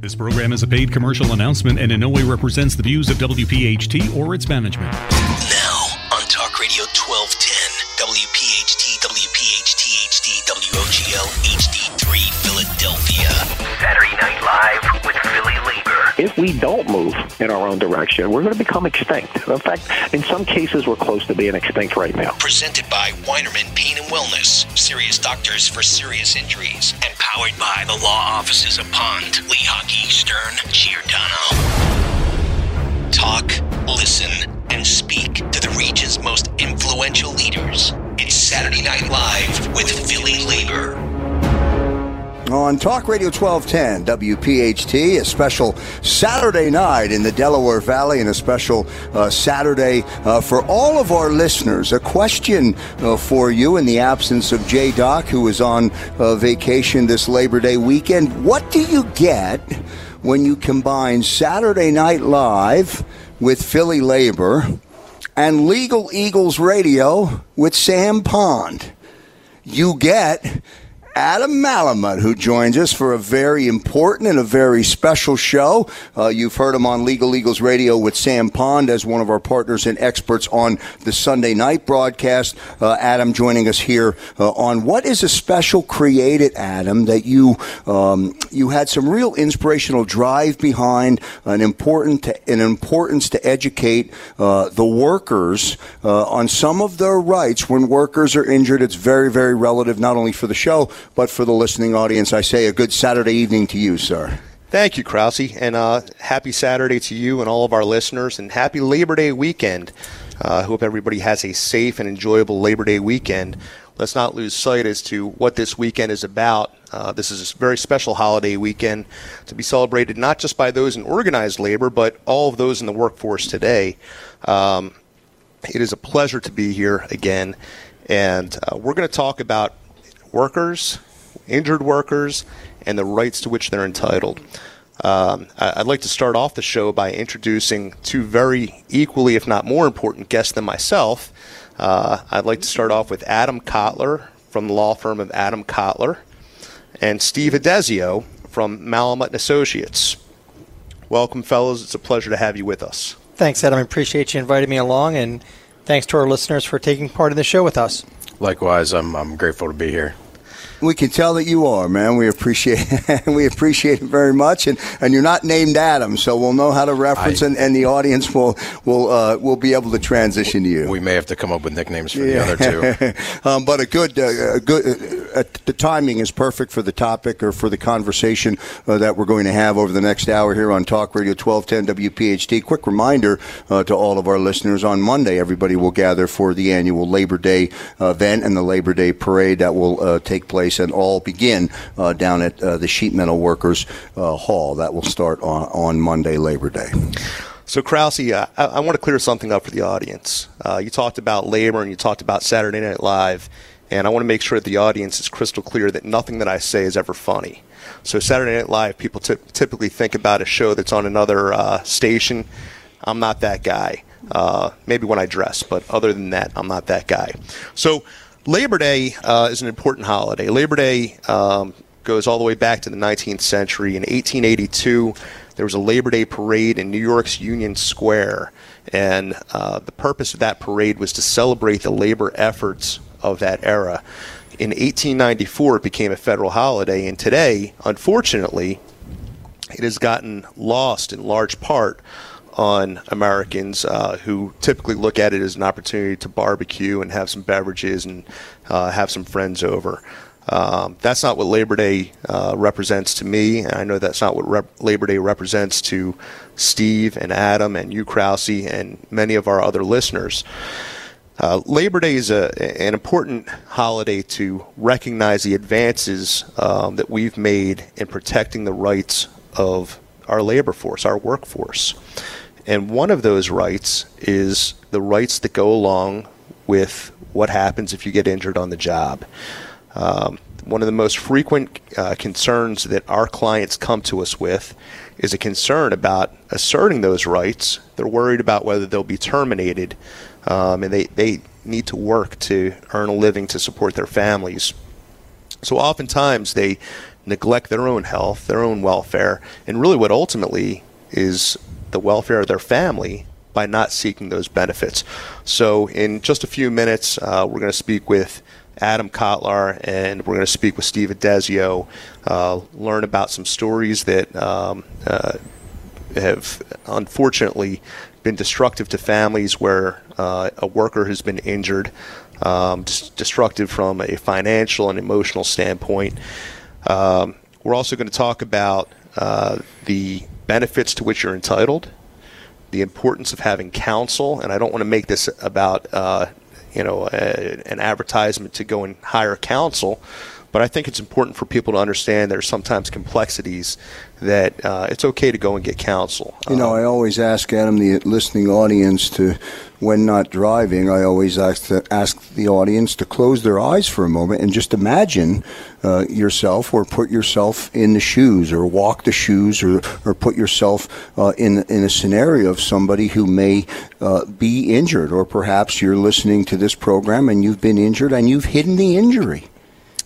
This program is a paid commercial announcement and in no way represents the views of WPHT or its management. Now, on Talk Radio 1210, WPHT, WPHT, HD, WOGL, HD3, Philadelphia. Saturday Night Live with Philly Labor. If we don't move in our own direction, we're going to become extinct. In fact, in some cases, we're close to being extinct right now. Presented by Weinerman Pain and Wellness, serious doctors for serious injuries, and powered by the law offices of Pond, Lehocky, Stern, Giordano. Talk, listen, and speak to the region's most influential leaders. It's Saturday Night Live with Philly Labor. On Talk Radio 1210, WPHT, a special Saturday night in the Delaware Valley and a special uh, Saturday uh, for all of our listeners. A question uh, for you in the absence of J Doc, who is on uh, vacation this Labor Day weekend. What do you get when you combine Saturday Night Live with Philly Labor and Legal Eagles Radio with Sam Pond? You get Adam Malamut, who joins us for a very important and a very special show. Uh, you've heard him on Legal Eagles Radio with Sam Pond as one of our partners and experts on the Sunday night broadcast. Uh, Adam joining us here uh, on what is a special created, Adam, that you um, you had some real inspirational drive behind, an important to, an importance to educate uh, the workers uh, on some of their rights when workers are injured. It's very very relative, not only for the show but for the listening audience, I say a good Saturday evening to you, sir. Thank you, Krause, and uh, happy Saturday to you and all of our listeners, and happy Labor Day weekend. Uh, I uh, hope everybody has a safe and enjoyable Labor Day weekend. Let's not lose sight as to what this weekend is about. Uh, this is a very special holiday weekend to be celebrated not just by those in organized labor, but all of those in the workforce today. Um, it is a pleasure to be here again, and uh, we're going to talk about workers, injured workers, and the rights to which they're entitled. Um, I'd like to start off the show by introducing two very equally, if not more important guests than myself. Uh, I'd like to start off with Adam Kotlar from the law firm of Adam Kotlar and Steve Adesio from Malamut Associates. Welcome, fellows. It's a pleasure to have you with us. Thanks, Adam. I appreciate you inviting me along, and thanks to our listeners for taking part in the show with us. Likewise, I'm, I'm grateful to be here. We can tell that you are, man. We appreciate we appreciate it very much, and, and you're not named Adam, so we'll know how to reference, I, and, and the audience will will uh, will be able to transition to you. We may have to come up with nicknames for yeah. the other two, um, but a good uh, a good uh, the timing is perfect for the topic or for the conversation uh, that we're going to have over the next hour here on Talk Radio 1210 WPHT. Quick reminder uh, to all of our listeners: on Monday, everybody will gather for the annual Labor Day event and the Labor Day parade that will uh, take place and all begin uh, down at uh, the Sheet Metal Workers uh, Hall. That will start on, on Monday, Labor Day. So, Krause, I, I, want to clear something up for the audience. Uh, you talked about labor and you talked about Saturday Night Live, and I want to make sure that the audience is crystal clear that nothing that I say is ever funny. So, Saturday Night Live, people t- typically think about a show that's on another uh, station. I'm not that guy. Uh, maybe when I dress, but other than that, I'm not that guy. So, Labor Day uh, is an important holiday. Labor Day um, goes all the way back to the 19th century. In 1882, there was a Labor Day parade in New York's Union Square. And uh, the purpose of that parade was to celebrate the labor efforts of that era. In 1894, it became a federal holiday. And today, unfortunately, it has gotten lost in large part on Americans uh, who typically look at it as an opportunity to barbecue and have some beverages and uh, have some friends over. Um, that's not what Labor Day uh, represents to me, and I know that's not what Rep- Labor Day represents to Steve and Adam and you, Krause, and many of our other listeners. Uh, Labor Day is a, an important holiday to recognize the advances um, that we've made in protecting the rights of our labor force, our workforce. And one of those rights is the rights that go along with what happens if you get injured on the job. Um, one of the most frequent uh, concerns that our clients come to us with is a concern about asserting those rights. They're worried about whether they'll be terminated, um, and they, they need to work to earn a living to support their families. So oftentimes they neglect their own health, their own welfare, and really what ultimately is the welfare of their family by not seeking those benefits. So, in just a few minutes, uh, we're going to speak with Adam Kotlar and we're going to speak with Steve Adesio, uh, learn about some stories that um, uh, have unfortunately been destructive to families where uh, a worker has been injured, um, destructive from a financial and emotional standpoint. Um, we're also going to talk about uh, the benefits to which you're entitled, the importance of having counsel, and I don't want to make this about uh, you know a, an advertisement to go and hire counsel, but I think it's important for people to understand there are sometimes complexities that uh, it's okay to go and get counsel. You know, I always ask Adam, the listening audience, to when not driving, I always ask to ask the audience to close their eyes for a moment and just imagine uh, yourself, or put yourself in the shoes, or walk the shoes, or or put yourself uh, in in a scenario of somebody who may uh, be injured, or perhaps you're listening to this program and you've been injured and you've hidden the injury.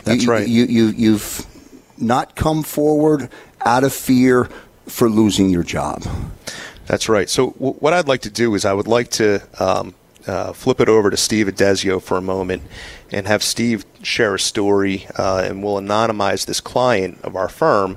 That's you, right. You, you you've not come forward out of fear for losing your job. That's right. So w- what I'd like to do is I would like to um, uh, flip it over to Steve Adesio for a moment and have Steve share a story, uh, and we'll anonymize this client of our firm,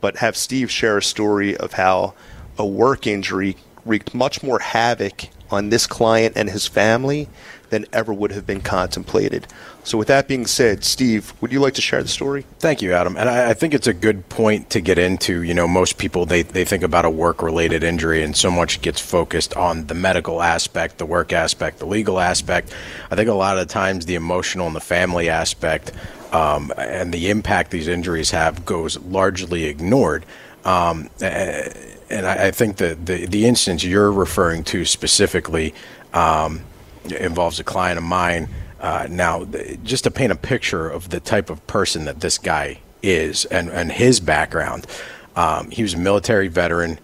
but have Steve share a story of how a work injury wreaked much more havoc on this client and his family than ever would have been contemplated. So, with that being said, Steve, would you like to share the story? Thank you, Adam. And I, I think it's a good point to get into. You know, most people they, they think about a work related injury, and so much gets focused on the medical aspect, the work aspect, the legal aspect. I think a lot of the times the emotional and the family aspect um, and the impact these injuries have goes largely ignored. Um, and I, I, think that the, the instance you're referring to specifically um, involves a client of mine uh, now, just to paint a picture of the type of person that this guy is and, and his background, um, he was a military veteran,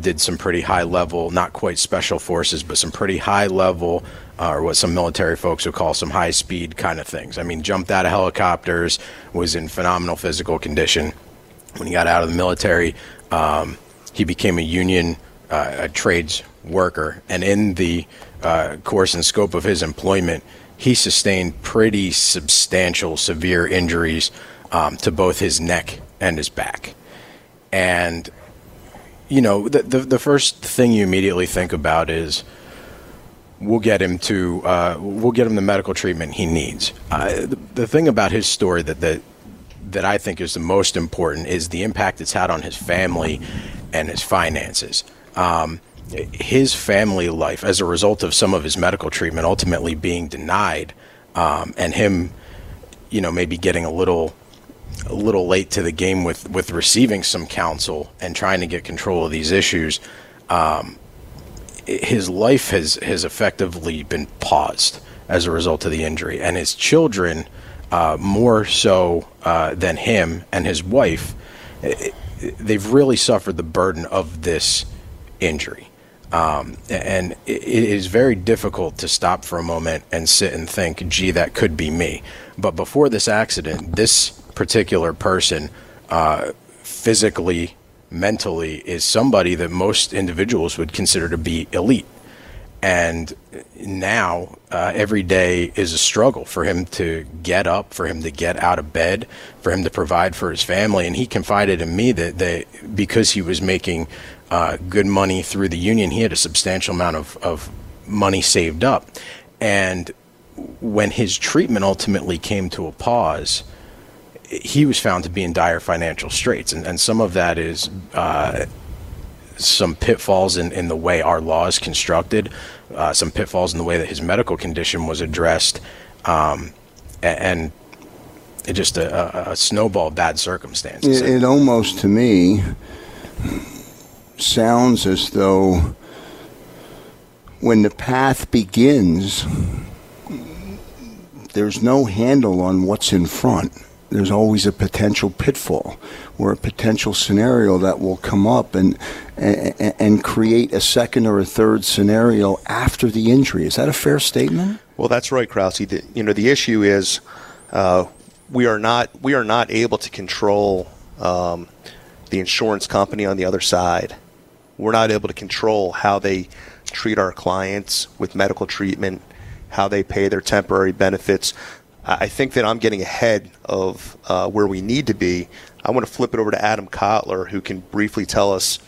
did some pretty high level, not quite special forces, but some pretty high level, uh, or what some military folks would call some high speed kind of things. I mean, jumped out of helicopters, was in phenomenal physical condition. When he got out of the military, um, he became a union uh, a trades worker, and in the uh, course and scope of his employment, he sustained pretty substantial, severe injuries um, to both his neck and his back. And, you know, the, the, the, first thing you immediately think about is we'll get him to, uh, we'll get him the medical treatment he needs. Uh, the, the thing about his story that, that, that I think is the most important is the impact it's had on his family and his finances. Um, his family life as a result of some of his medical treatment ultimately being denied um, and him you know maybe getting a little a little late to the game with with receiving some counsel and trying to get control of these issues um, his life has has effectively been paused as a result of the injury. And his children uh, more so uh, than him and his wife they've really suffered the burden of this injury um, and it is very difficult to stop for a moment and sit and think, gee, that could be me. But before this accident, this particular person, uh, physically, mentally, is somebody that most individuals would consider to be elite. And now, uh, every day is a struggle for him to get up, for him to get out of bed, for him to provide for his family. And he confided in me that, that because he was making uh, good money through the union. He had a substantial amount of, of money saved up. And when his treatment ultimately came to a pause, he was found to be in dire financial straits. And, and some of that is uh, some pitfalls in, in the way our law is constructed, uh, some pitfalls in the way that his medical condition was addressed, um, and, and just a, a, snowball bad circumstances. It, it almost, to me, sounds as though when the path begins, there's no handle on what's in front. There's always a potential pitfall or a potential scenario that will come up and, and, and create a second or a third scenario after the injury. Is that a fair statement? Well, that's right, Krause. you know, the issue is uh, we are not we are not able to control um, the insurance company on the other side. We're not able to control how they treat our clients with medical treatment, how they pay their temporary benefits. I think that I'm getting ahead of uh, where we need to be. I want to flip it over to Adam Kotlar, who can briefly tell us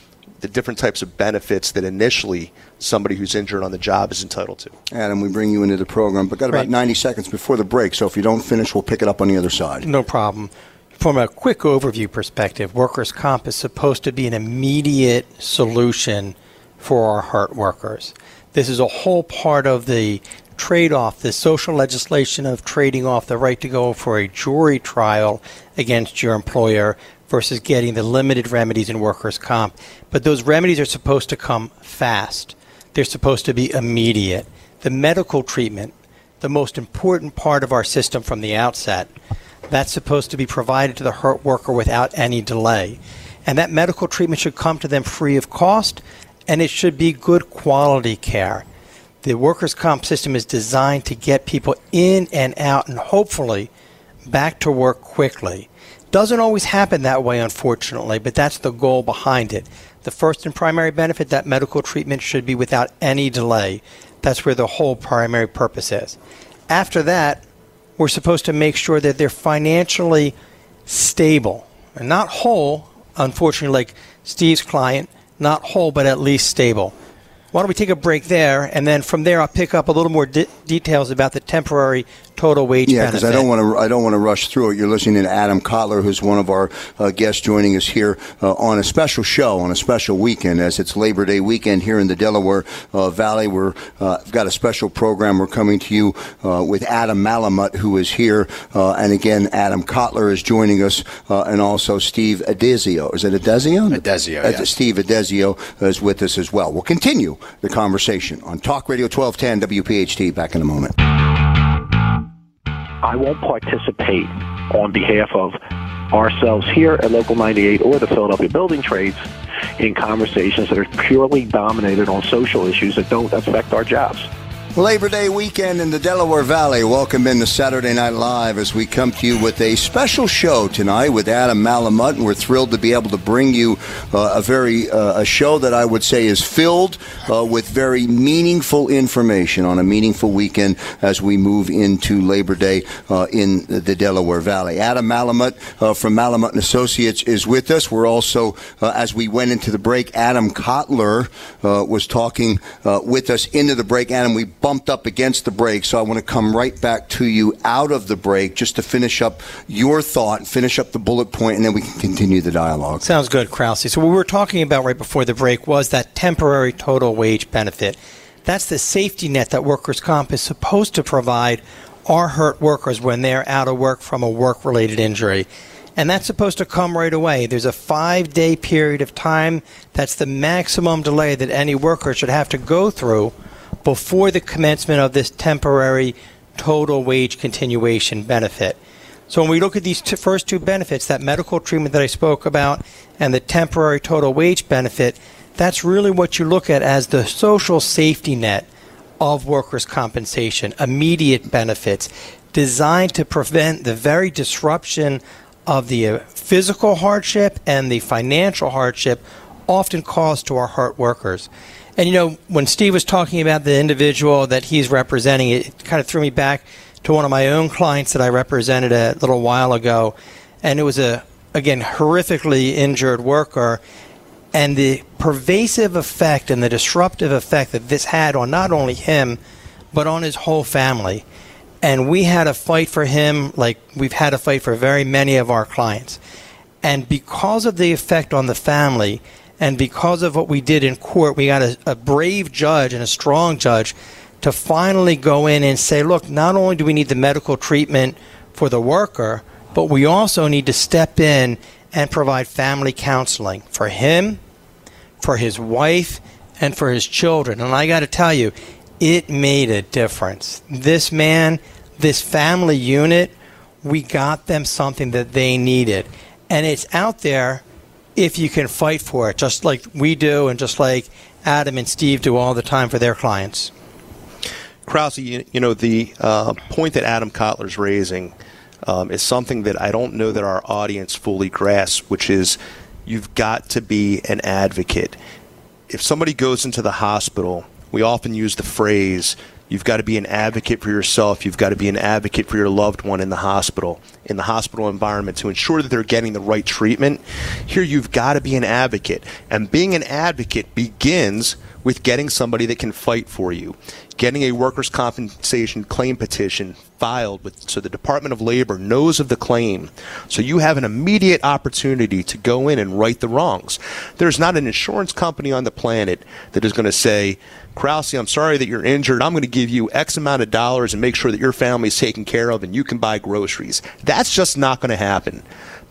the different types of benefits that initially somebody who's injured on the job is entitled to. Adam, we bring you into the program, but got about Right. 90 seconds before the break, so if you don't finish, we'll pick it up on the other side. No problem. From a quick overview perspective, workers' comp is supposed to be an immediate solution for our hurt workers. This is a whole part of the trade off, the social legislation of trading off the right to go for a jury trial against your employer versus getting the limited remedies in workers' comp. But those remedies are supposed to come fast, they're supposed to be immediate. The medical treatment, the most important part of our system from the outset, that's supposed to be provided to the hurt worker without any delay. And that medical treatment should come to them free of cost, and it should be good quality care. The workers' comp system is designed to get people in and out and hopefully back to work quickly. Doesn't always happen that way, unfortunately, but that's the goal behind it. The first and primary benefit that medical treatment should be without any delay. That's where the whole primary purpose is. After that, we're supposed to make sure that they're financially stable and not whole, unfortunately, like Steve's client, not whole, but at least stable. Why don't we take a break there, and then from there I'll pick up a little more de- details about the temporary total wage Yeah, because I don't want to. I don't want to rush through it. You're listening to Adam Kotlar, who's one of our uh, guests joining us here uh, on a special show on a special weekend, as it's Labor Day weekend here in the Delaware uh, Valley. We're uh, got a special program. We're coming to you uh, with Adam Malamut, who is here, uh, and again, Adam Kotlar is joining us, uh, and also Steve Adesio. Is it Adesio? Adesio, yeah. Steve Adesio is with us as well. We'll continue the conversation on Talk Radio 1210 WPHT. Back in a moment. I won't participate on behalf of ourselves here at Local 98 or the Philadelphia Building Trades in conversations that are purely dominated on social issues that don't affect our jobs. Labor Day weekend in the Delaware Valley. Welcome into Saturday Night Live as we come to you with a special show tonight with Adam Malamut, and we're thrilled to be able to bring you uh, a very uh, a show that I would say is filled uh, with very meaningful information on a meaningful weekend as we move into Labor Day uh, in the Delaware Valley. Adam Malamut uh, from Malamut and Associates is with us. We're also, uh, as we went into the break, Adam Kotlar was talking with us into the break. Adam, we bumped up against the break, so I want to come right back to you out of the break just to finish up your thought, finish up the bullet point, and then we can continue the dialogue. Sounds good, Krause. So what we were talking about right before the break was that temporary total wage benefit. That's the safety net that workers' comp is supposed to provide our hurt workers when they're out of work from a work-related injury. And that's supposed to come right away. There's a five day period of time. That's the maximum delay that any worker should have to go through before the commencement of this temporary total wage continuation benefit. So when we look at these first two benefits, that medical treatment that I spoke about and the temporary total wage benefit, that's really what you look at as the social safety net of workers' compensation, immediate benefits designed to prevent the very disruption of the uh, physical hardship and the financial hardship often caused to our hurt workers. And you know, when Steve was talking about the individual that he's representing, it kind of threw me back to one of my own clients that I represented a little while ago, and it was a again horrifically injured worker, and the pervasive effect and the disruptive effect that this had on not only him, but on his whole family. And we had a fight for him like we've had a fight for very many of our clients. And because of the effect on the family, and because of what we did in court, we got a, a brave judge and a strong judge to finally go in and say, look, not only do we need the medical treatment for the worker, but we also need to step in and provide family counseling for him, for his wife, and for his children. And I got to tell you, it made a difference. This man, this family unit, we got them something that they needed. And it's out there if you can fight for it, just like we do and just like Adam and Steve do all the time for their clients. Krause, you, you know, the uh, point that Adam Kotlar's raising, um, is something that I don't know that our audience fully grasps, which is you've got to be an advocate. If somebody goes into the hospital, we often use the phrase, You've got to be an advocate for yourself. You've got to be an advocate for your loved one in the hospital, in the hospital environment to ensure that they're getting the right treatment. Here, you've got to be an advocate. And being an advocate begins with getting somebody that can fight for you, getting a workers' compensation claim petition filed with, so the Department of Labor knows of the claim. So you have an immediate opportunity to go in and right the wrongs. There's not an insurance company on the planet that is going to say, Krause, I'm sorry that you're injured. I'm going to give you X amount of dollars and make sure that your family is taken care of and you can buy groceries. That's just not going to happen.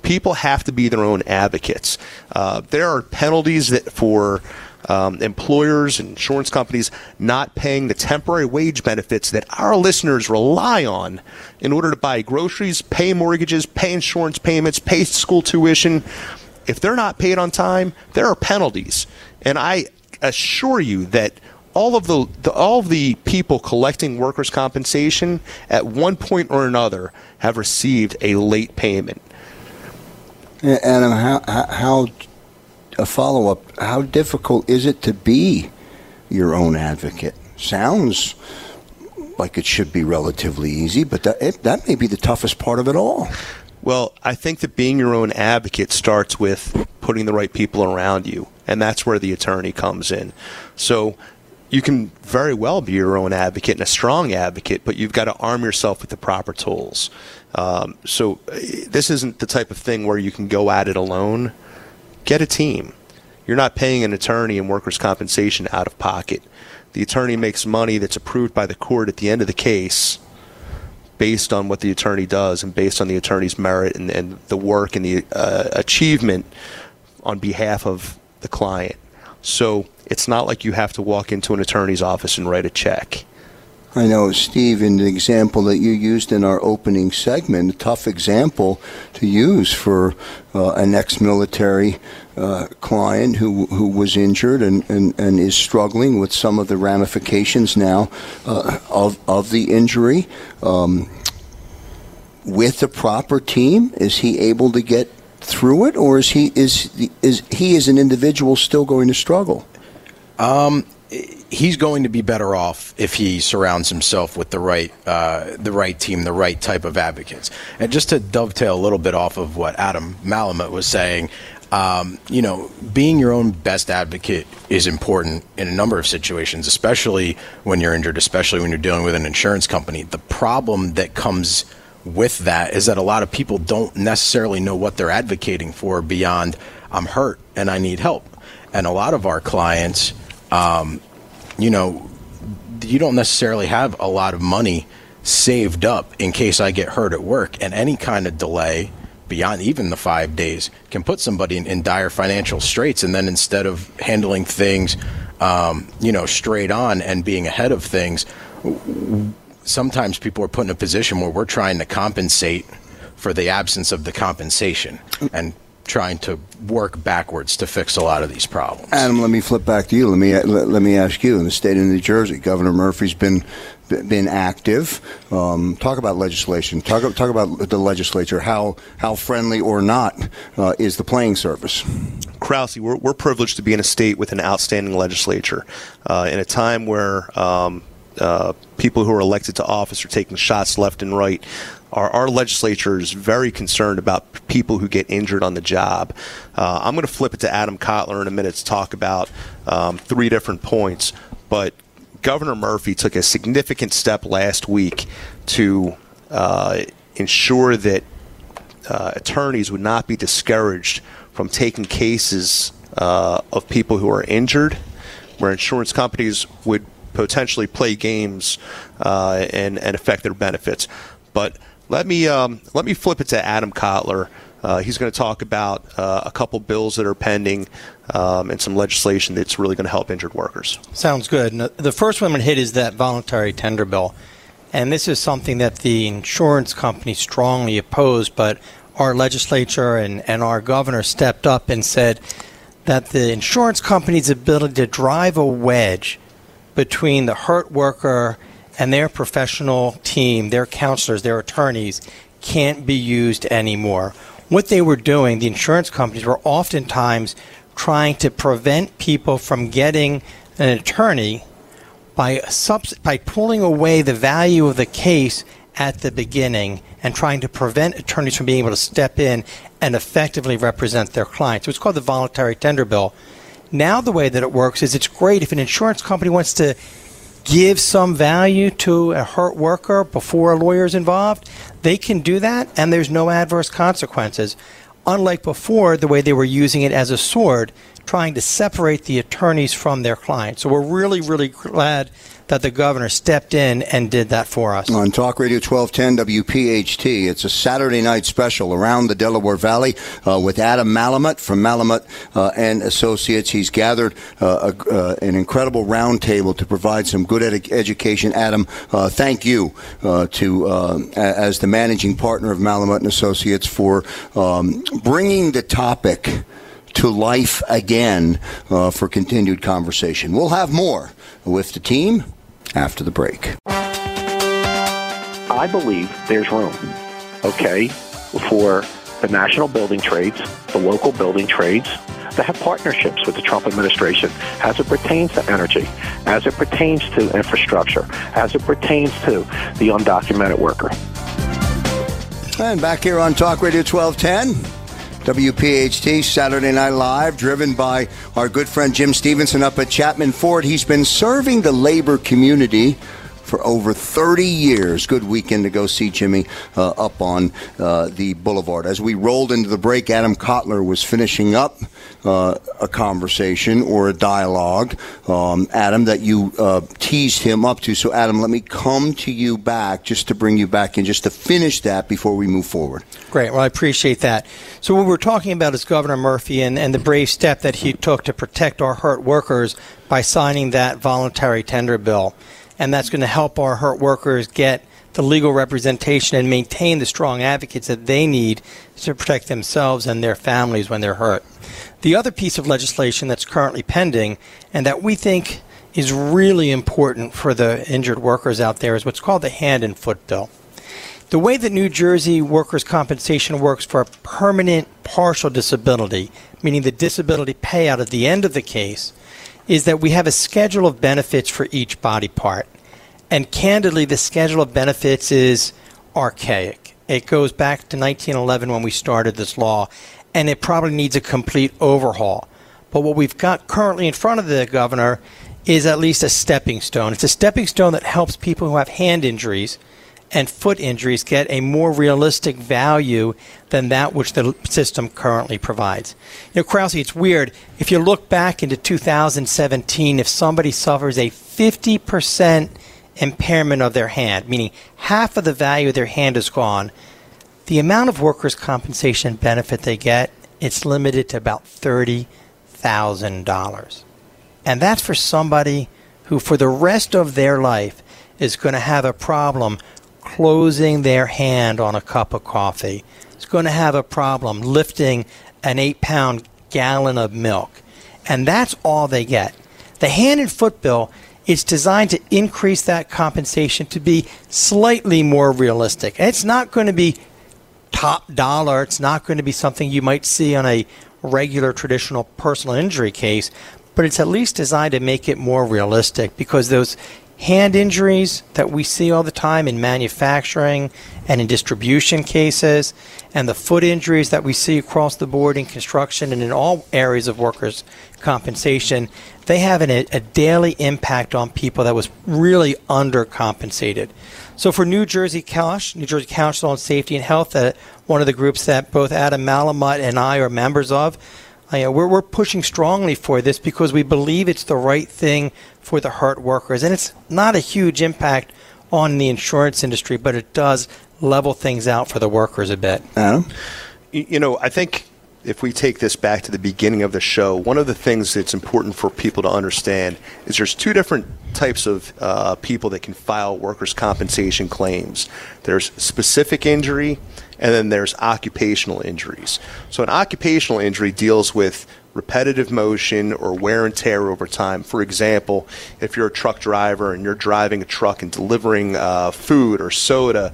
People have to be their own advocates. Uh, there are penalties that for um, employers and insurance companies not paying the temporary wage benefits that our listeners rely on in order to buy groceries, pay mortgages, pay insurance payments, pay school tuition. If they're not paid on time, there are penalties. And I assure you that all of the, the, all of the people collecting workers' compensation at one point or another have received a late payment. Adam, how, how a follow up. How difficult is it to be your own advocate? Sounds like it should be relatively easy, but that, it, that may be the toughest part of it all. Well, I think that being your own advocate starts with putting the right people around you, and that's where the attorney comes in. So you can very well be your own advocate and a strong advocate, but you've got to arm yourself with the proper tools. Um, so uh, this isn't the type of thing where you can go at it alone get a team. You're not paying an attorney and workers' compensation out of pocket. The attorney makes money that's approved by the court at the end of the case based on what the attorney does and based on the attorney's merit and, and the work and the uh, achievement on behalf of the client. So it's not like you have to walk into an attorney's office and write a check. I know, Steve, in the example that you used in our opening segment, a tough example to use for uh, an ex military uh, client who, who was injured and, and, and is struggling with some of the ramifications now uh, of, of the injury. Um, with the proper team, is he able to get through it, or is he is is he as an individual still going to struggle? Um, he's going to be better off if he surrounds himself with the right uh, the right team, the right type of advocates. And just to dovetail a little bit off of what Adam Malamut was saying, um, you know, being your own best advocate is important in a number of situations, especially when you're injured, especially when you're dealing with an insurance company. The problem that comes with that is that a lot of people don't necessarily know what they're advocating for beyond I'm hurt and I need help. And a lot of our clients, um, you know, you don't necessarily have a lot of money saved up in case I get hurt at work, and any kind of delay beyond even the five days can put somebody in, in dire financial straits. And then instead of handling things, um, you know, straight on and being ahead of things, sometimes people are put in a position where we're trying to compensate for the absence of the compensation. And trying to work backwards to fix a lot of these problems. Adam, let me flip back to you. Let me let, let me ask you. In the state of New Jersey, Governor Murphy's been been active. Um, talk about legislation. Talk talk about the legislature. How how friendly or not uh, is the playing surface? Krause, we're, we're privileged to be in a state with an outstanding legislature uh, in a time where. Um, uh, people who are elected to office are taking shots left and right our, our legislature is very concerned about people who get injured on the job. Uh, I'm going to flip it to Adam Kotlar in a minute to talk about um, three different points, but Governor Murphy took a significant step last week to uh, ensure that uh, attorneys would not be discouraged from taking cases uh, of people who are injured, where insurance companies would potentially play games uh, and, and affect their benefits. But let me um, let me flip it to Adam Kotlar. Uh, he's going to talk about uh, a couple bills that are pending um, and some legislation that's really going to help injured workers. Sounds good. the first one I'm going to hit is that voluntary tender bill. And this is something that the insurance company strongly opposed, but our legislature and, and our governor stepped up and said that the insurance company's ability to drive a wedge between the hurt worker and their professional team, their counselors, their attorneys, can't be used anymore. What they were doing, the insurance companies were oftentimes trying to prevent people from getting an attorney by subs- by pulling away the value of the case at the beginning and trying to prevent attorneys from being able to step in and effectively represent their clients. It was called the voluntary tender bill. Now the way that it works is it's great if an insurance company wants to give some value to a hurt worker before a lawyer is involved, they can do that and there's no adverse consequences. Unlike before, the way they were using it as a sword, trying to separate the attorneys from their clients. So we're really, really glad that the governor stepped in and did that for us. On Talk Radio 1210 WPHT, it's a Saturday night special around the Delaware Valley uh, with Adam Malamut from Malamut uh, and Associates. He's gathered uh, a, uh, an incredible roundtable to provide some good ed- education. Adam, uh, thank you uh, to as the managing partner of Malamut and Associates for um, bringing the topic to life again for continued conversation. We'll have more with the team after the break. I believe there's room, okay, for the national building trades, the local building trades, to have partnerships with the Trump administration as it pertains to energy, as it pertains to infrastructure, as it pertains to the undocumented worker. And back here on Talk Radio 1210. WPHT Saturday Night Live, driven by our good friend Jim Stevenson up at Chapman Ford. He's been serving the labor community for over 30 years. Good weekend to go see Jimmy uh, up on uh, the boulevard. As we rolled into the break, Adam Kotlar was finishing up uh, a conversation or a dialogue, um, Adam, that you uh, teased him up to. So, Adam, let me come to you back just to bring you back in, just to finish that before we move forward. Great. Well, I appreciate that. So, what we're talking about is Governor Murphy and, and the brave step that he took to protect our hurt workers by signing that voluntary tender bill and that's going to help our hurt workers get the legal representation and maintain the strong advocates that they need to protect themselves and their families when they're hurt. The other piece of legislation that's currently pending and that we think is really important for the injured workers out there is what's called the hand and foot bill. The way that New Jersey workers' compensation works for a permanent partial disability, meaning the disability payout at the end of the case, is that we have a schedule of benefits for each body part. And candidly, the schedule of benefits is archaic. It goes back to 1911 when we started this law, and it probably needs a complete overhaul. But what we've got currently in front of the governor is at least a stepping stone. It's a stepping stone that helps people who have hand injuries and foot injuries get a more realistic value than that which the system currently provides. You know, Krause, it's weird. If you look back into 2017, if somebody suffers a 50% impairment of their hand, meaning half of the value of their hand is gone, the amount of workers' compensation benefit they get, it's limited to about $30,000. And that's for somebody who, for the rest of their life, is going to have a problem closing their hand on a cup of coffee. Is going to have a problem lifting an eight pound gallon of milk. And that's all they get. The hand and foot bill is designed to increase that compensation to be slightly more realistic. And it's not going to be top dollar. It's not going to be something you might see on a regular traditional personal injury case, but it's at least designed to make it more realistic because those hand injuries that we see all the time in manufacturing and in distribution cases, and the foot injuries that we see across the board in construction and in all areas of workers' compensation, they have an, a daily impact on people that was really undercompensated. So for New Jersey COSH, New Jersey Council on Safety and Health, uh, one of the groups that both Adam Malamut and I are members of, uh, we're, we're pushing strongly for this because we believe it's the right thing for the hurt workers. And it's not a huge impact on the insurance industry, but it does level things out for the workers a bit. Adam? You know, I think if we take this back to the beginning of the show, one of the things that's important for people to understand is there's two different types of uh, people that can file workers' compensation claims. There's specific injury, and then there's occupational injuries. So, an occupational injury deals with repetitive motion or wear and tear over time. For example, if you're a truck driver and you're driving a truck and delivering uh, food or soda,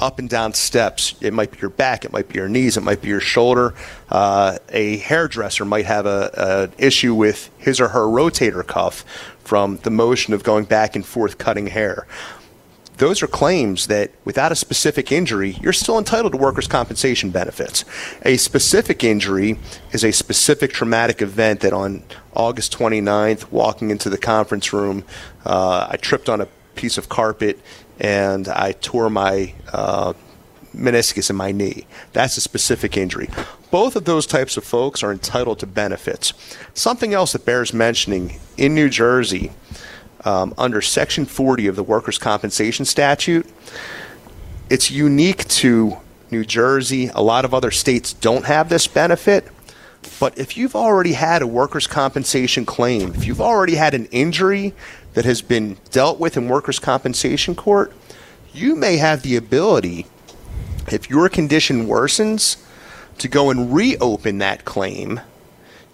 up and down steps. It might be your back, it might be your knees, it might be your shoulder. Uh, a hairdresser might have an issue with his or her rotator cuff from the motion of going back and forth cutting hair. Those are claims that without a specific injury, you're still entitled to workers' compensation benefits. A specific injury is a specific traumatic event that on August 29th, walking into the conference room, uh, I tripped on a piece of carpet and I tore my uh, meniscus in my knee. That's a specific injury. Both of those types of folks are entitled to benefits. Something else that bears mentioning in New Jersey, um, under Section 40 of the Workers' Compensation Statute, it's unique to New Jersey. A lot of other states don't have this benefit. But if you've already had a workers' compensation claim, if you've already had an injury that has been dealt with in workers' compensation court, you may have the ability, if your condition worsens, to go and reopen that claim,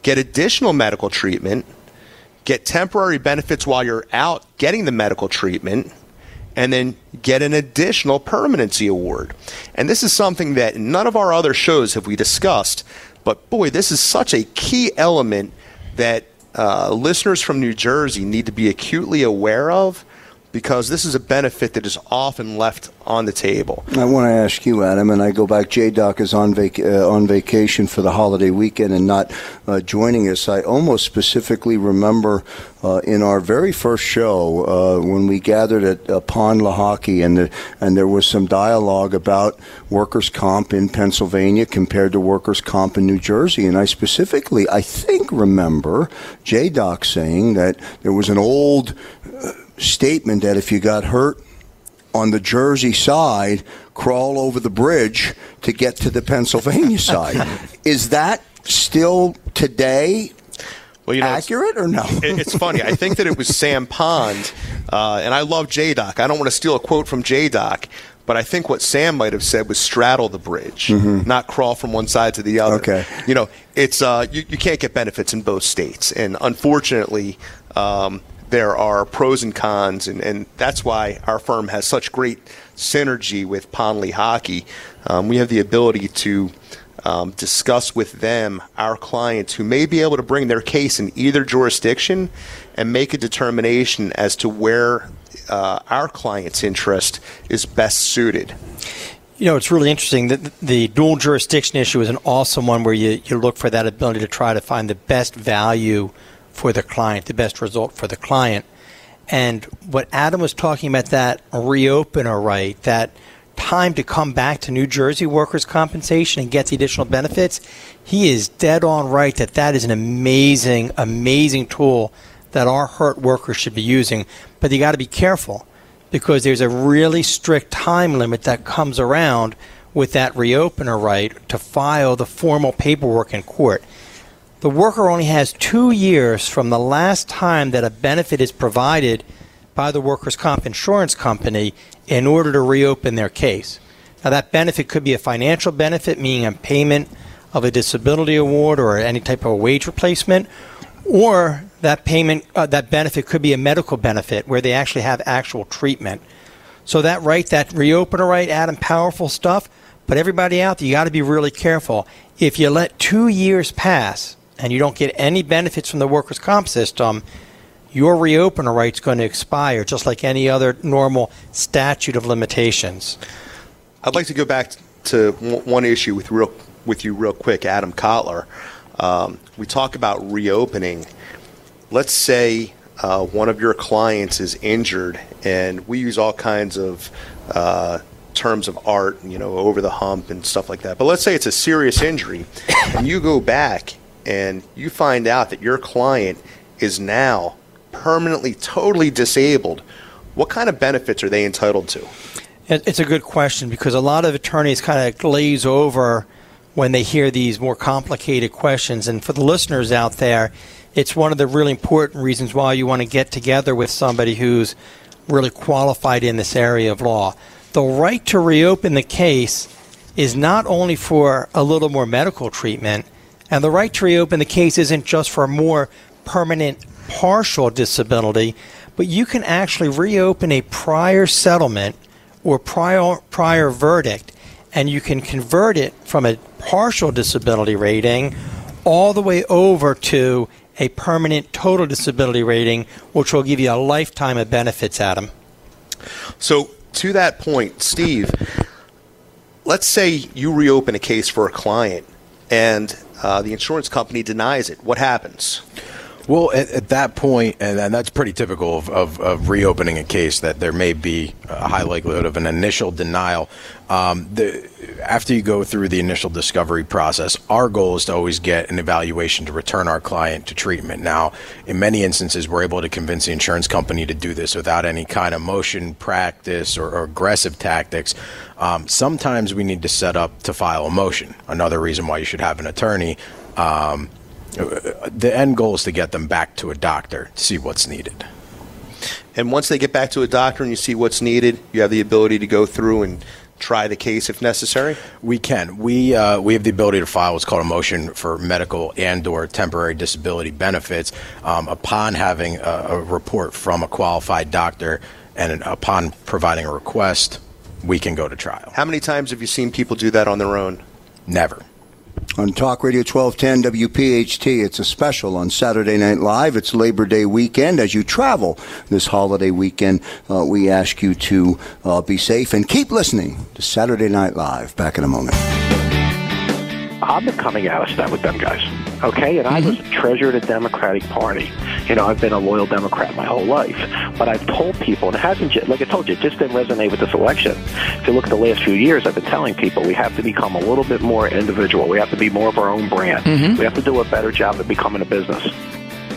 get additional medical treatment, get temporary benefits while you're out getting the medical treatment, and then get an additional permanency award. And this is something that none of our other shows have we discussed, but boy, this is such a key element that uh, listeners from New Jersey need to be acutely aware of because this is a benefit that is often left on the table. I want to ask you, Adam, and I go back. J Doc is on vac- uh, on vacation for the holiday weekend and not uh, joining us. I almost specifically remember uh, in our very first show uh, when we gathered at uh, Pond Lehocky, and the, and there was some dialogue about workers' comp in Pennsylvania compared to workers' comp in New Jersey, and I specifically, I think, remember J Doc saying that there was an old uh, statement that if you got hurt on the Jersey side, crawl over the bridge to get to the Pennsylvania side. Is that still today well, you know, accurate or no? it's funny. I think that it was Sam Pond, uh, and I love J Doc. I don't want to steal a quote from J Doc, but I think what Sam might have said was straddle the bridge, mm-hmm. not crawl from one side to the other. Okay. You know, it's uh, you, you can't get benefits in both states, and unfortunately. Um, there are pros and cons, and, and that's why our firm has such great synergy with Pond Hockey. Um, we have the ability to um, discuss with them our clients who may be able to bring their case in either jurisdiction and make a determination as to where uh, our client's interest is best suited. You know, it's really interesting that the dual jurisdiction issue is an awesome one where you, you look for that ability to try to find the best value for the client, the best result for the client. And what Adam was talking about, that reopener right, that time to come back to New Jersey workers' compensation and get the additional benefits, he is dead on right that that is an amazing, amazing tool that our hurt workers should be using. But you got to be careful because there's a really strict time limit that comes around with that reopener right to file the formal paperwork in court the worker only has two years from the last time that a benefit is provided by the workers' comp insurance company in order to reopen their case. Now, that benefit could be a financial benefit, meaning a payment of a disability award or any type of wage replacement, or that payment, uh, that benefit could be a medical benefit where they actually have actual treatment. So that right, that reopener right, Adam, powerful stuff. But everybody out there, you got to be really careful. If you let two years pass and you don't get any benefits from the workers' comp system, your reopener right is going to expire just like any other normal statute of limitations. I'd like to go back to one issue with real with you real quick, Adam Kotlar. Um, we talk about reopening. Let's say uh, one of your clients is injured, and we use all kinds of uh, terms of art, you know, over the hump and stuff like that. But let's say it's a serious injury, and you go back and you find out that your client is now permanently, totally disabled, what kind of benefits are they entitled to? It's a good question because a lot of attorneys kind of glaze over when they hear these more complicated questions. And for the listeners out there, it's one of the really important reasons why you want to get together with somebody who's really qualified in this area of law. The right to reopen the case is not only for a little more medical treatment and the right to reopen the case isn't just for a more permanent partial disability, but you can actually reopen a prior settlement or prior, prior verdict, and you can convert it from a partial disability rating all the way over to a permanent total disability rating, which will give you a lifetime of benefits, Adam. So, to that point, Steve, let's say you reopen a case for a client and uh, the insurance company denies it. What happens? Well, at, at that point, and, and, that's pretty typical of, of, of, reopening a case, that there may be a high likelihood of an initial denial. Um, the, after you go through the initial discovery process, our goal is to always get an evaluation to return our client to treatment. Now, in many instances, we're able to convince the insurance company to do this without any kind of motion practice or, or aggressive tactics. Um, sometimes we need to set up to file a motion. Another reason why you should have an attorney. Um, the end goal is to get them back to a doctor to see what's needed. And once they get back to a doctor and you see what's needed, you have the ability to go through and try the case if necessary? We can. We uh, we have the ability to file what's called a motion for medical and/or temporary disability benefits um, upon having a, a, report from a qualified doctor, and upon providing a request, we can go to trial. How many times have you seen people do that on their own? Never on Talk Radio 1210 WPHT. It's a special on Saturday Night Live. It's Labor Day weekend. As you travel this holiday weekend, uh, we ask you to uh, be safe and keep listening to Saturday Night Live. Back in a moment. I've been coming out of step with them guys. Okay, and I was mm-hmm. a treasure of the Democratic Party. You know, I've been a loyal Democrat my whole life, but I've told people, and it hasn't, like I told you, it just didn't resonate with this election. If you look at the last few years, I've been telling people we have to become a little bit more individual. We have to be more of our own brand. Mm-hmm. We have to do a better job of becoming a business.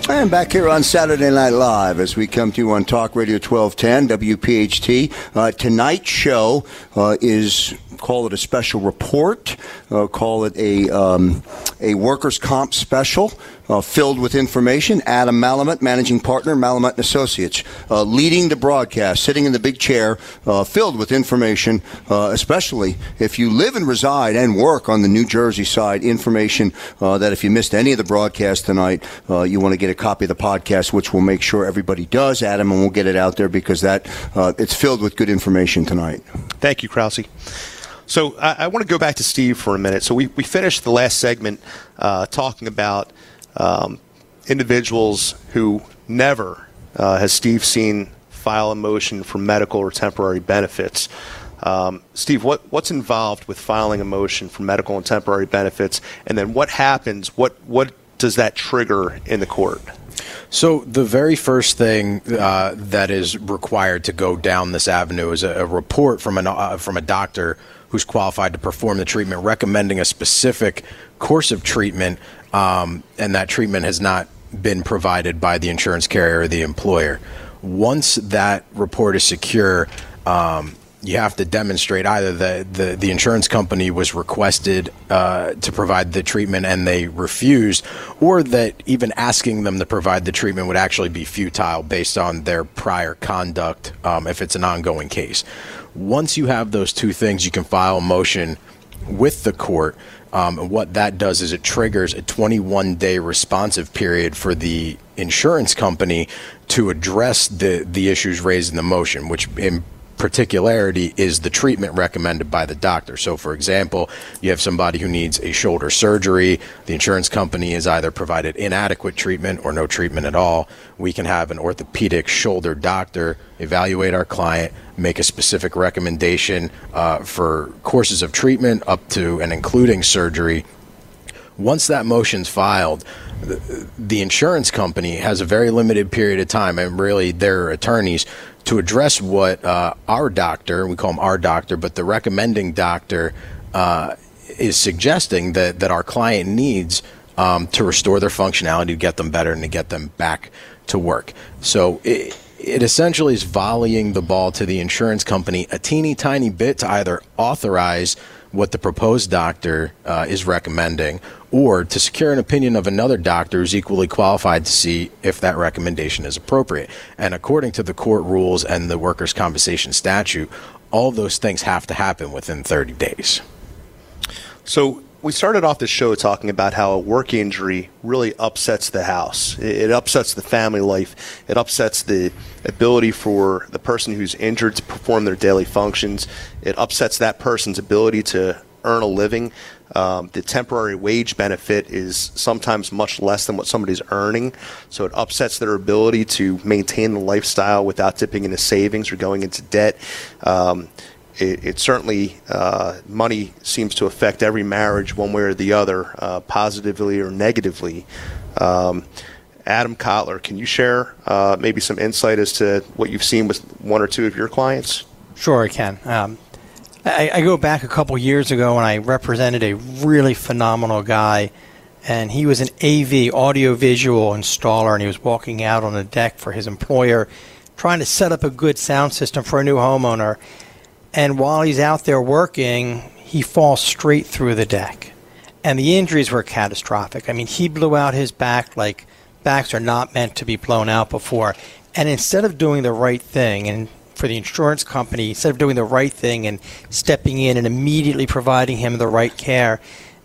I'm back here on Saturday Night Live as we come to you on Talk Radio 1210 WPHT. Uh, tonight's show uh, is call it a special report, uh, call it a um, a workers' comp special uh, filled with information. Adam Malamut, managing partner, Malamut and Associates, uh, leading the broadcast, sitting in the big chair, uh, filled with information. Uh, especially if you live and reside and work on the New Jersey side, information uh, that if you missed any of the broadcast tonight, you want to get a copy of the podcast, which we'll make sure everybody does, Adam, and we'll get it out there because that it's filled with good information tonight. Thank you, Krause. So I, I want to go back to Steve for a minute. So we, we finished the last segment uh, talking about um, individuals who never uh, has Steve seen file a motion for medical or temporary benefits. Um, Steve, what, what's involved with filing a motion for medical and temporary benefits, and then what happens? What what does that trigger in the court? So the very first thing uh, that is required to go down this avenue is a, a report from an uh, from a doctor who's qualified to perform the treatment, recommending a specific course of treatment, um, and that treatment has not been provided by the insurance carrier or the employer. Once that report is secure, um, you have to demonstrate either that the, the insurance company was requested uh, to provide the treatment and they refused, or that even asking them to provide the treatment would actually be futile based on their prior conduct um, if it's an ongoing case. Once you have those two things, you can file a motion with the court. Um, and what that does is it triggers a 21 day responsive period for the insurance company to address the, the issues raised in the motion, which in particularity is the treatment recommended by the doctor. So, for example, you have somebody who needs a shoulder surgery. The insurance company has either provided inadequate treatment or no treatment at all. We can have an orthopedic shoulder doctor evaluate our client, make a specific recommendation uh, for courses of treatment up to and including surgery. Once that motion's filed, the, the insurance company has a very limited period of time, and really their attorneys to address what uh, our doctor, we call him our doctor, but the recommending doctor uh, is suggesting that, that our client needs um, to restore their functionality, to get them better, and to get them back to work. So it, it essentially is volleying the ball to the insurance company a teeny tiny bit to either authorize what the proposed doctor uh, is recommending or to secure an opinion of another doctor who's equally qualified to see if that recommendation is appropriate. And according to the court rules and the workers' compensation statute, all those things have to happen within 30 days. So we started off the show talking about how a work injury really upsets the house. It, upsets the family life. It upsets the ability for the person who's injured to perform their daily functions. It upsets that person's ability to earn a living. Um, the temporary wage benefit is sometimes much less than what somebody's earning, so it upsets their ability to maintain the lifestyle without dipping into savings or going into debt. Um, it, it, certainly uh, money seems to affect every marriage one way or the other, uh, positively or negatively. Um, Adam Kotlar, can you share uh, maybe some insight as to what you've seen with one or two of your clients? Sure, I can. Um, I, I, go back a couple years ago when I represented a really phenomenal guy, and he was an AV audiovisual installer, and he was walking out on the deck for his employer, trying to set up a good sound system for a new homeowner and while he's out there working, he falls straight through the deck. And the injuries were catastrophic. I mean, he blew out his back like backs are not meant to be blown out before. And instead of doing the right thing, and for the insurance company, instead of doing the right thing and stepping in and immediately providing him the right care,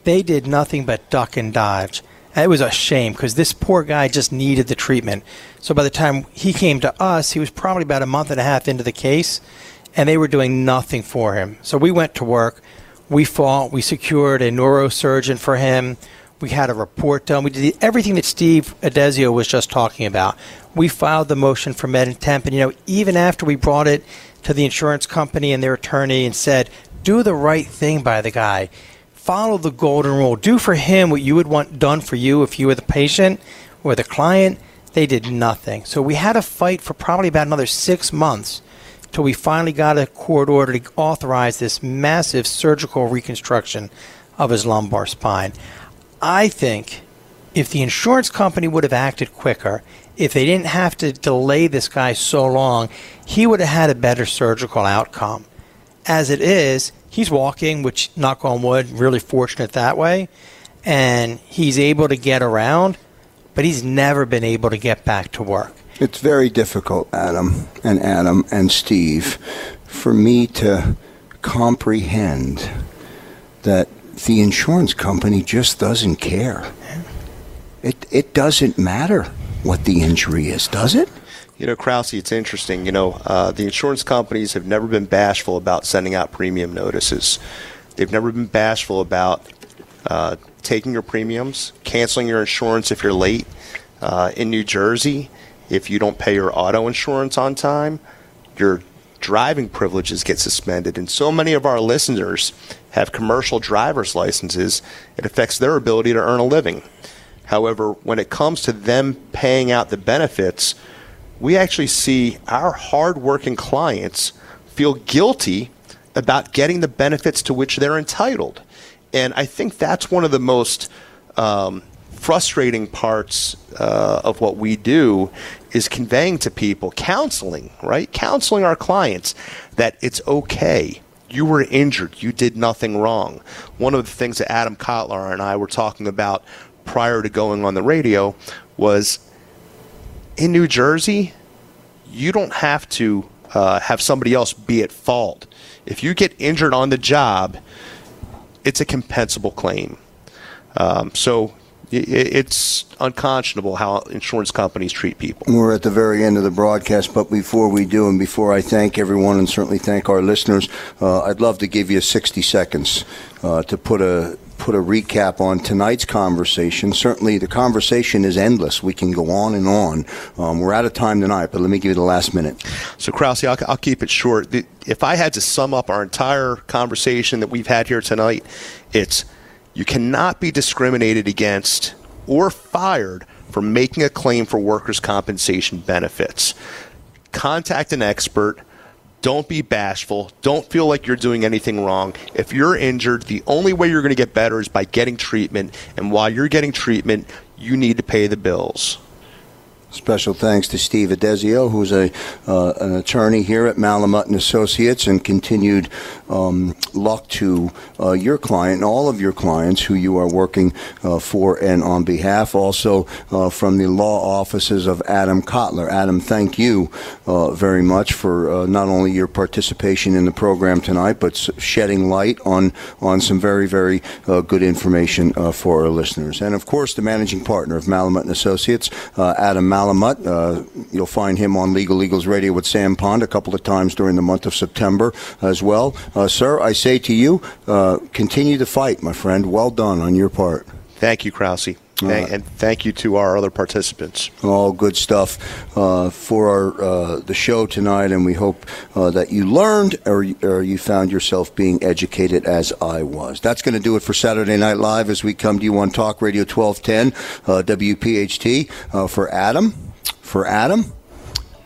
they did nothing but duck and dodge. And it was a shame because this poor guy just needed the treatment. So by the time he came to us, he was probably about a month and a half into the case and they were doing nothing for him. So we went to work. We fought. We secured a neurosurgeon for him. We had a report done. We did everything that Steve Adesio was just talking about. We filed the motion for med and temp, and you know, even after we brought it to the insurance company and their attorney and said, "Do the right thing by the guy, follow the golden rule, do for him what you would want done for you if you were the patient or the client," they did nothing. So we had a fight for probably about another six months till we finally got a court order to authorize this massive surgical reconstruction of his lumbar spine. I think if the insurance company would have acted quicker, if they didn't have to delay this guy so long, he would have had a better surgical outcome. As it is, he's walking, which, knock on wood, really fortunate that way, and he's able to get around, but he's never been able to get back to work. It's very difficult, Adam and Adam and Steve, for me to comprehend that the insurance company just doesn't care. It, it doesn't matter what the injury is, does it? You know, Krause, it's interesting. You know, uh, the insurance companies have never been bashful about sending out premium notices. They've never been bashful about uh, taking your premiums, canceling your insurance if you're late. Uh, in New Jersey, if you don't pay your auto insurance on time, your driving privileges get suspended. And so many of our listeners have commercial driver's licenses, it affects their ability to earn a living. However, when it comes to them paying out the benefits, we actually see our hardworking clients feel guilty about getting the benefits to which they're entitled. And I think that's one of the most um, frustrating parts uh, of what we do is conveying to people counseling, right? Counseling our clients that it's okay. You were injured. You did nothing wrong. One of the things that Adam Kotlar and I were talking about prior to going on the radio was in New Jersey, you don't have to uh, have somebody else be at fault. If you get injured on the job, it's a compensable claim. Um, so it's unconscionable how insurance companies treat people. We're at the very end of the broadcast, but before we do, and before I thank everyone and certainly thank our listeners, uh, I'd love to give you 60 seconds uh, to put a put a recap on tonight's conversation. Certainly, the conversation is endless. We can go on and on. Um, we're out of time tonight, but let me give you the last minute. So, Krause, I'll, I'll keep it short. If I had to sum up our entire conversation that we've had here tonight, it's – you cannot be discriminated against or fired for making a claim for workers' compensation benefits. Contact an expert. Don't be bashful. Don't feel like you're doing anything wrong. If you're injured, the only way you're going to get better is by getting treatment. And while you're getting treatment, you need to pay the bills. Special thanks to Steve Adesio, who's a uh, an attorney here at Malamut and Associates, and continued um, luck to uh, your client and all of your clients who you are working uh, for and on behalf. Also uh, from the law offices of Adam Kotlar. Adam, thank you uh, very much for uh, not only your participation in the program tonight, but shedding light on on some very very good information for our listeners. And of course, the managing partner of Malamut and Associates, Adam. Malamut. Uh, you'll find him on Legal Eagles Radio with Sam Pond a couple of times during the month of September as well. Uh, sir, I say to you, uh, continue to fight, my friend. Well done on your part. Thank you, Krause. Thank, and thank you to our other participants. All good stuff uh, for our uh, the show tonight, and we hope uh, that you learned or, or you found yourself being educated as I was. That's going to do it for Saturday Night Live as we come to you on Talk Radio 1210 uh, WPHT uh, for Adam, for Adam,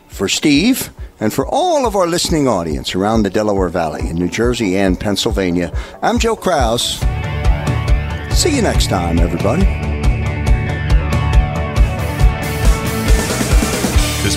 for Steve. And for all of our listening audience around the Delaware Valley in New Jersey and Pennsylvania, I'm Joe Krause. See you next time, everybody.